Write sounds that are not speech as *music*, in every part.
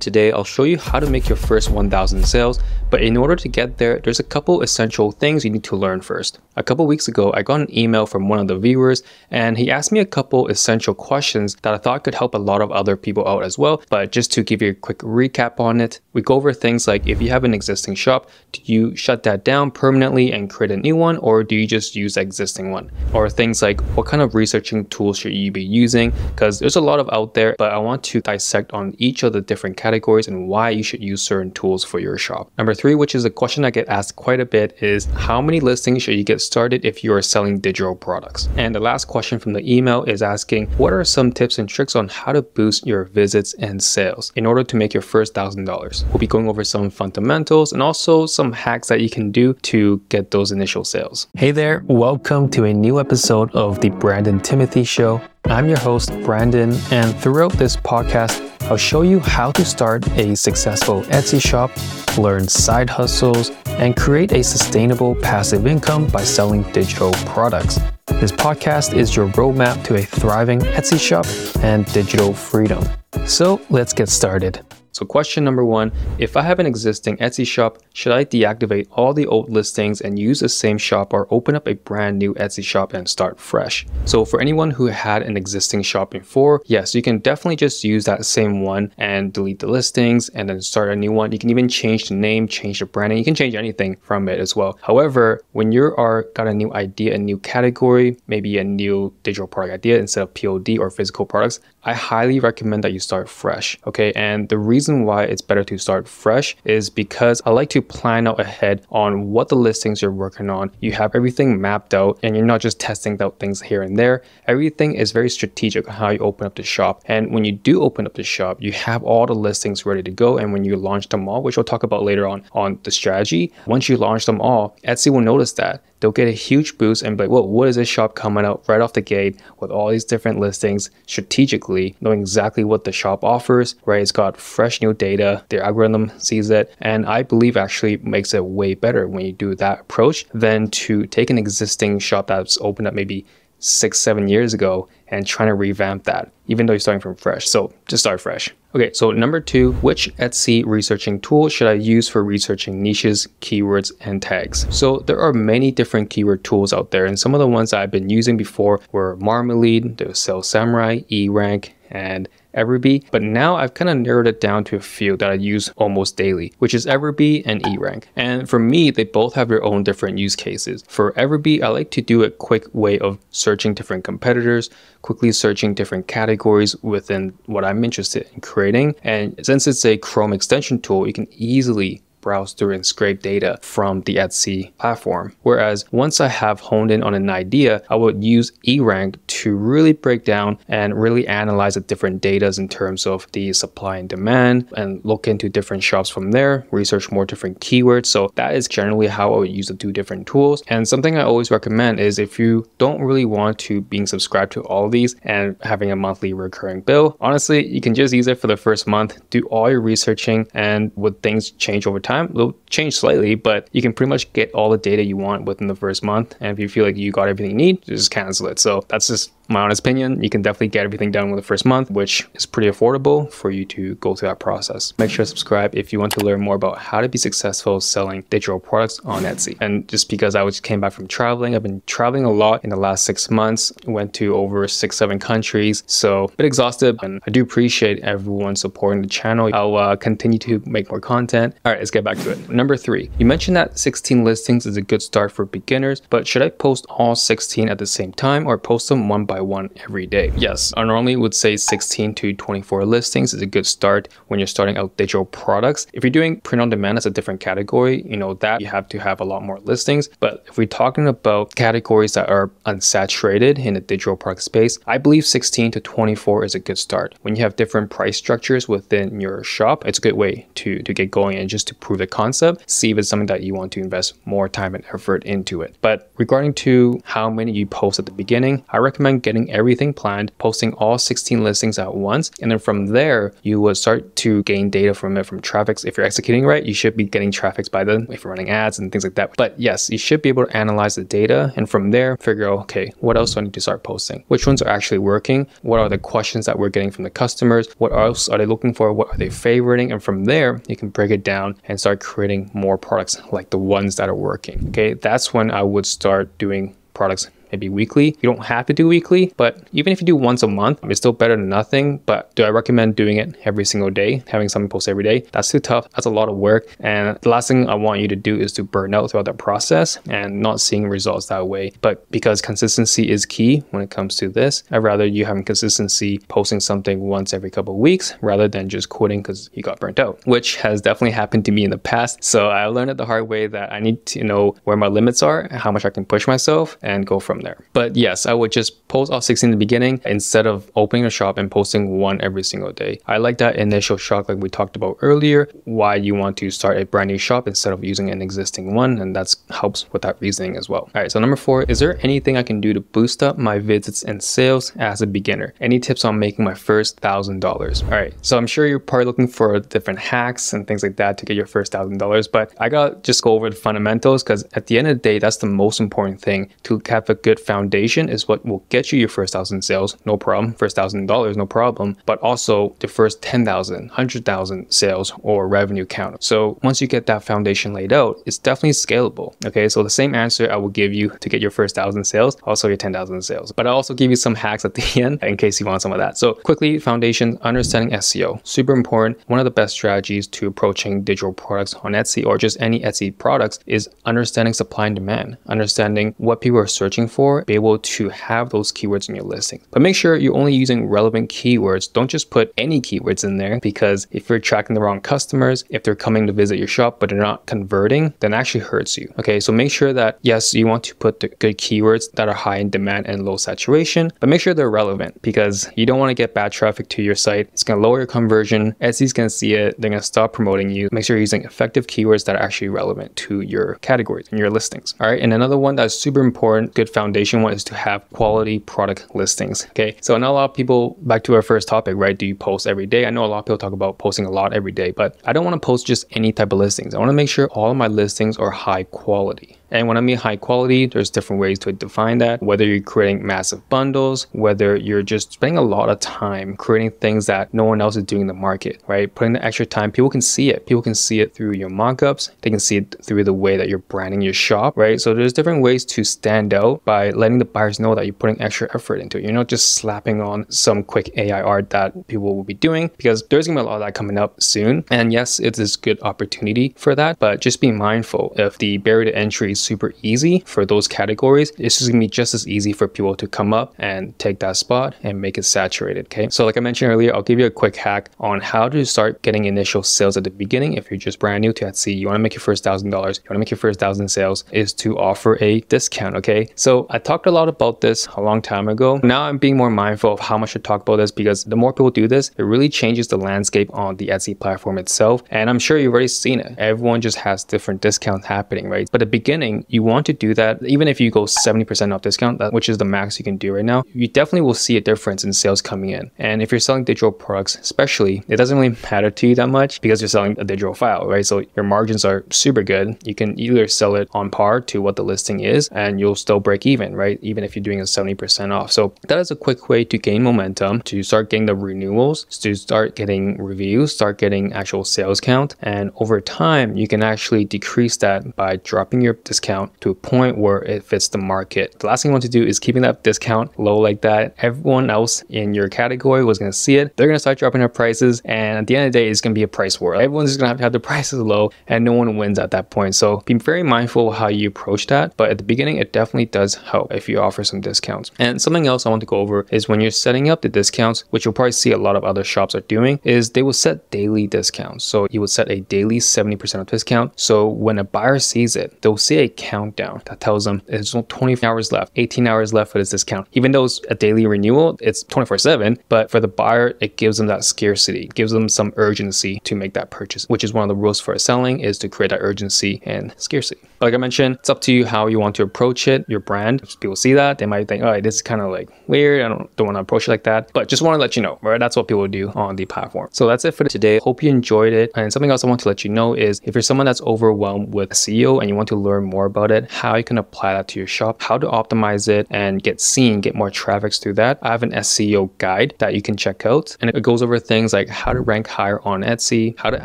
Today, I'll show you how to make your first 1000 sales, but in order to get there, there's a couple essential things you need to learn first. A couple weeks ago, I got an email from one of the viewers, and he asked me a couple essential questions that I thought could help a lot of other people out as well. But just to give you a quick recap on it, we go over things like if you have an existing shop, do you shut that down permanently and create a new one, or do you just use the existing one? Or things like what kind of researching tools should you be using? Because there's a lot of out there, but I want to dissect on each of the different categories categories and why you should use certain tools for your shop. Number three, which is a question I get asked quite a bit, is how many listings should you get started if you are selling digital products? And the last question from the email is asking, what are some tips and tricks on how to boost your visits and sales in order to make your first thousand dollars? We'll be going over some fundamentals and also some hacks that you can do to get those initial sales. Hey there, welcome to a new episode of the Brandon Timothy Show. I'm your host, Brandon, and throughout this podcast, I'll show you how to start a successful Etsy shop, learn side hustles, and create a sustainable passive income by selling digital products. This podcast is your roadmap to a thriving Etsy shop and digital freedom. So let's get started. So question number one, if I have an existing Etsy shop, should I deactivate all the old listings and use the same shop or open up a brand new Etsy shop and start fresh? So for anyone who had an existing shop before, yes, you can definitely just use that same one and delete the listings and then start a new one. You can even change the name, change the branding. You can change anything from it as well. However, when you are got a new idea, a new category, maybe a new digital product idea instead of POD or physical products, I highly recommend that you start fresh. Okay. And the reason why it's better to start fresh is because I like to plan out ahead on what the listings you're working on. You have everything mapped out and you're not just testing out things here and there. Everything is very strategic on how you open up the shop. And when you do open up the shop, you have all the listings ready to go. And when you launch them all, which we'll talk about later on on the strategy, once you launch them all, Etsy will notice that they'll get a huge boost and be like, well, what is this shop coming out right off the gate with all these different listings strategically, knowing exactly what the shop offers, right? It's got fresh new data, their algorithm sees it, and I believe actually makes it way better when you do that approach than to take an existing shop that's opened up maybe six, seven years ago and trying to revamp that, even though you're starting from fresh. So just start fresh. Okay, so number two, which Etsy researching tool should I use for researching niches, keywords, and tags? So there are many different keyword tools out there, and some of the ones that I've been using before were Marmalead, the Sales Samurai, E-Rank, and Everbee, but now I've kind of narrowed it down to a few that I use almost daily, which is Everbee and eRank. And for me, they both have their own different use cases. For Everbee, I like to do a quick way of searching different competitors, quickly searching different categories within what I'm interested in creating. And since it's a Chrome extension tool, you can easily browse through and scrape data from the Etsy platform. Whereas once I have honed in on an idea, I would use eRank to really break down and really analyze the different data in terms of the supply and demand and look into different shops from there, research more different keywords. So that is generally how I would use the two different tools. And something I always recommend is if you don't really want to being subscribed to all these and having a monthly recurring bill, honestly, you can just use it for the first month, do all your researching and would things change over time time. It'll change slightly, but you can pretty much get all the data you want within the first month. And if you feel like you got everything you need, just cancel it. So that's just my honest opinion, you can definitely get everything done with the first month, which is pretty affordable for you to go through that process. Make sure to subscribe if you want to learn more about how to be successful selling digital products on Etsy. And just because I just came back from traveling, I've been traveling a lot in the last six months, went to over six, seven countries. So a bit exhausted, and I do appreciate everyone supporting the channel. I'll uh, continue to make more content. All right, let's get back to it. Number three, you mentioned that 16 listings is a good start for beginners, but should I post all 16 at the same time or post them one by by one every day. Yes, I normally would say 16 to 24 listings is a good start when you're starting out digital products. If you're doing print on demand as a different category, you know, that you have to have a lot more listings. But if we're talking about categories that are unsaturated in the digital product space, I believe 16 to 24 is a good start. When you have different price structures within your shop, it's a good way to, to get going and just to prove the concept, see if it's something that you want to invest more time and effort into it. But regarding to how many you post at the beginning, I recommend getting everything planned, posting all 16 listings at once. And then from there, you would start to gain data from it from traffics. If you're executing right, you should be getting traffics by then if you're running ads and things like that. But yes, you should be able to analyze the data and from there figure out, okay, what else do I need to start posting? Which ones are actually working? What are the questions that we're getting from the customers? What else are they looking for? What are they favoriting? And from there, you can break it down and start creating more products like the ones that are working. Okay, that's when I would start doing products maybe weekly. You don't have to do weekly, but even if you do once a month, it's still better than nothing. But do I recommend doing it every single day, having something post every day? That's too tough. That's a lot of work. And the last thing I want you to do is to burn out throughout that process and not seeing results that way. But because consistency is key when it comes to this, I'd rather you having consistency posting something once every couple of weeks rather than just quitting because you got burnt out, which has definitely happened to me in the past. So I learned it the hard way that I need to know where my limits are, how much I can push myself, and go from from there. But yes, I would just post all 16 in the beginning instead of opening a shop and posting one every single day. I like that initial shock like we talked about earlier, why you want to start a brand new shop instead of using an existing one. And that helps with that reasoning as well. All right, so number four, is there anything I can do to boost up my visits and sales as a beginner? Any tips on making my first thousand dollars? All right, so I'm sure you're probably looking for different hacks and things like that to get your first thousand dollars, but I gotta just go over the fundamentals because at the end of the day, that's the most important thing to have a good good foundation is what will get you your first thousand sales, no problem. First thousand dollars, no problem. But also the first 10,000, 100,000 sales or revenue count. So once you get that foundation laid out, it's definitely scalable. Okay, so the same answer I will give you to get your first thousand sales, also your 10,000 sales. But I also give you some hacks at the *laughs* end in case you want some of that. So quickly, foundation, understanding SEO, super important. One of the best strategies to approaching digital products on Etsy or just any Etsy products is understanding supply and demand, understanding what people are searching for for, be able to have those keywords in your listing. But make sure you're only using relevant keywords. Don't just put any keywords in there because if you're attracting the wrong customers, if they're coming to visit your shop but they're not converting, then actually hurts you. Okay, so make sure that yes, you want to put the good keywords that are high in demand and low saturation, but make sure they're relevant because you don't want to get bad traffic to your site. It's going to lower your conversion. Etsy's going to see it. They're going to stop promoting you. Make sure you're using effective keywords that are actually relevant to your categories and your listings. All right, and another one that's super important, good foundation foundation one is to have quality product listings. Okay. So I know a lot of people, back to our first topic, right? Do you post every day? I know a lot of people talk about posting a lot every day, but I don't want to post just any type of listings. I want to make sure all of my listings are high quality. And when I mean high quality, there's different ways to define that. Whether you're creating massive bundles, whether you're just spending a lot of time creating things that no one else is doing in the market, right? Putting the extra time, people can see it. People can see it through your mockups. They can see it through the way that you're branding your shop, right? So there's different ways to stand out by letting the buyers know that you're putting extra effort into it. You're not just slapping on some quick AI art that people will be doing because there's gonna be a lot of that coming up soon. And yes, it is this good opportunity for that, but just be mindful if the barrier to entry super easy for those categories, it's just gonna be just as easy for people to come up and take that spot and make it saturated. Okay. So like I mentioned earlier, I'll give you a quick hack on how to start getting initial sales at the beginning. If you're just brand new to Etsy, you want to make your first thousand dollars, you want to make your first thousand sales, is to offer a discount. Okay. So I talked a lot about this a long time ago. Now I'm being more mindful of how much to talk about this because the more people do this, it really changes the landscape on the Etsy platform itself. And I'm sure you've already seen it. Everyone just has different discounts happening, right? But the beginning, you want to do that. Even if you go 70% off discount, which is the max you can do right now, you definitely will see a difference in sales coming in. And if you're selling digital products, especially, it doesn't really matter to you that much because you're selling a digital file, right? So your margins are super good. You can either sell it on par to what the listing is and you'll still break even, right? Even if you're doing a 70% off. So that is a quick way to gain momentum, to start getting the renewals, to start getting reviews, start getting actual sales count. And over time, you can actually decrease that by dropping your discount discount to a point where it fits the market. The last thing you want to do is keeping that discount low like that. Everyone else in your category was going to see it. They're going to start dropping their prices. And at the end of the day, it's going to be a price war. Everyone's just going to have to have the *laughs* prices low and no one wins at that point. So be very mindful how you approach that. But at the beginning, it definitely does help if you offer some discounts. And something else I want to go over is when you're setting up the discounts, which you'll probably see a lot of other shops are doing, is they will set daily discounts. So you would set a daily 70% of discount. So when a buyer sees it, they'll see a countdown that tells them only 20 hours left, 18 hours left for this discount. Even though it's a daily renewal, it's 24 7, but for the buyer, it gives them that scarcity, it gives them some urgency to make that purchase, which is one of the rules for selling is to create that urgency and scarcity. Like I mentioned, it's up to you how you want to approach it, your brand. If people see that, they might think, oh, this is kind of like weird. I don't, don't want to approach it like that. But just want to let you know, right? That's what people do on the platform. So that's it for today. Hope you enjoyed it. And something else I want to let you know is if you're someone that's overwhelmed with SEO and you want to learn more about it, how you can apply that to your shop, how to optimize it and get seen, get more traffic through that. I have an SEO guide that you can check out. And it goes over things like how to rank higher on Etsy, how to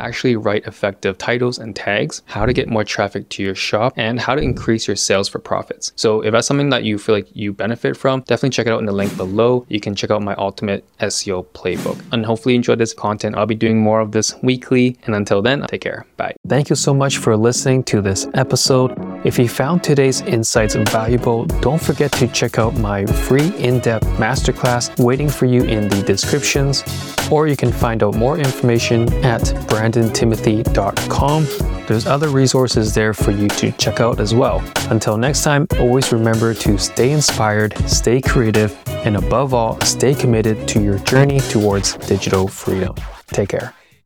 actually write effective titles and tags, how to get more traffic to your shop, and how to increase your sales for profits. So if that's something that you feel like you benefit from, definitely check it out in the link below. You can check out my ultimate SEO playbook. And hopefully you enjoyed this content. I'll be doing more of this weekly. And until then, take care. Bye. Thank you so much for listening to this episode. If you found today's insights valuable, don't forget to check out my free in-depth masterclass waiting for you in the descriptions, or you can find out more information at brandontimothy.com. There's other resources there for you to check out as well. Until next time, always remember to stay inspired, stay creative, and above all, stay committed to your journey towards digital freedom. Take care.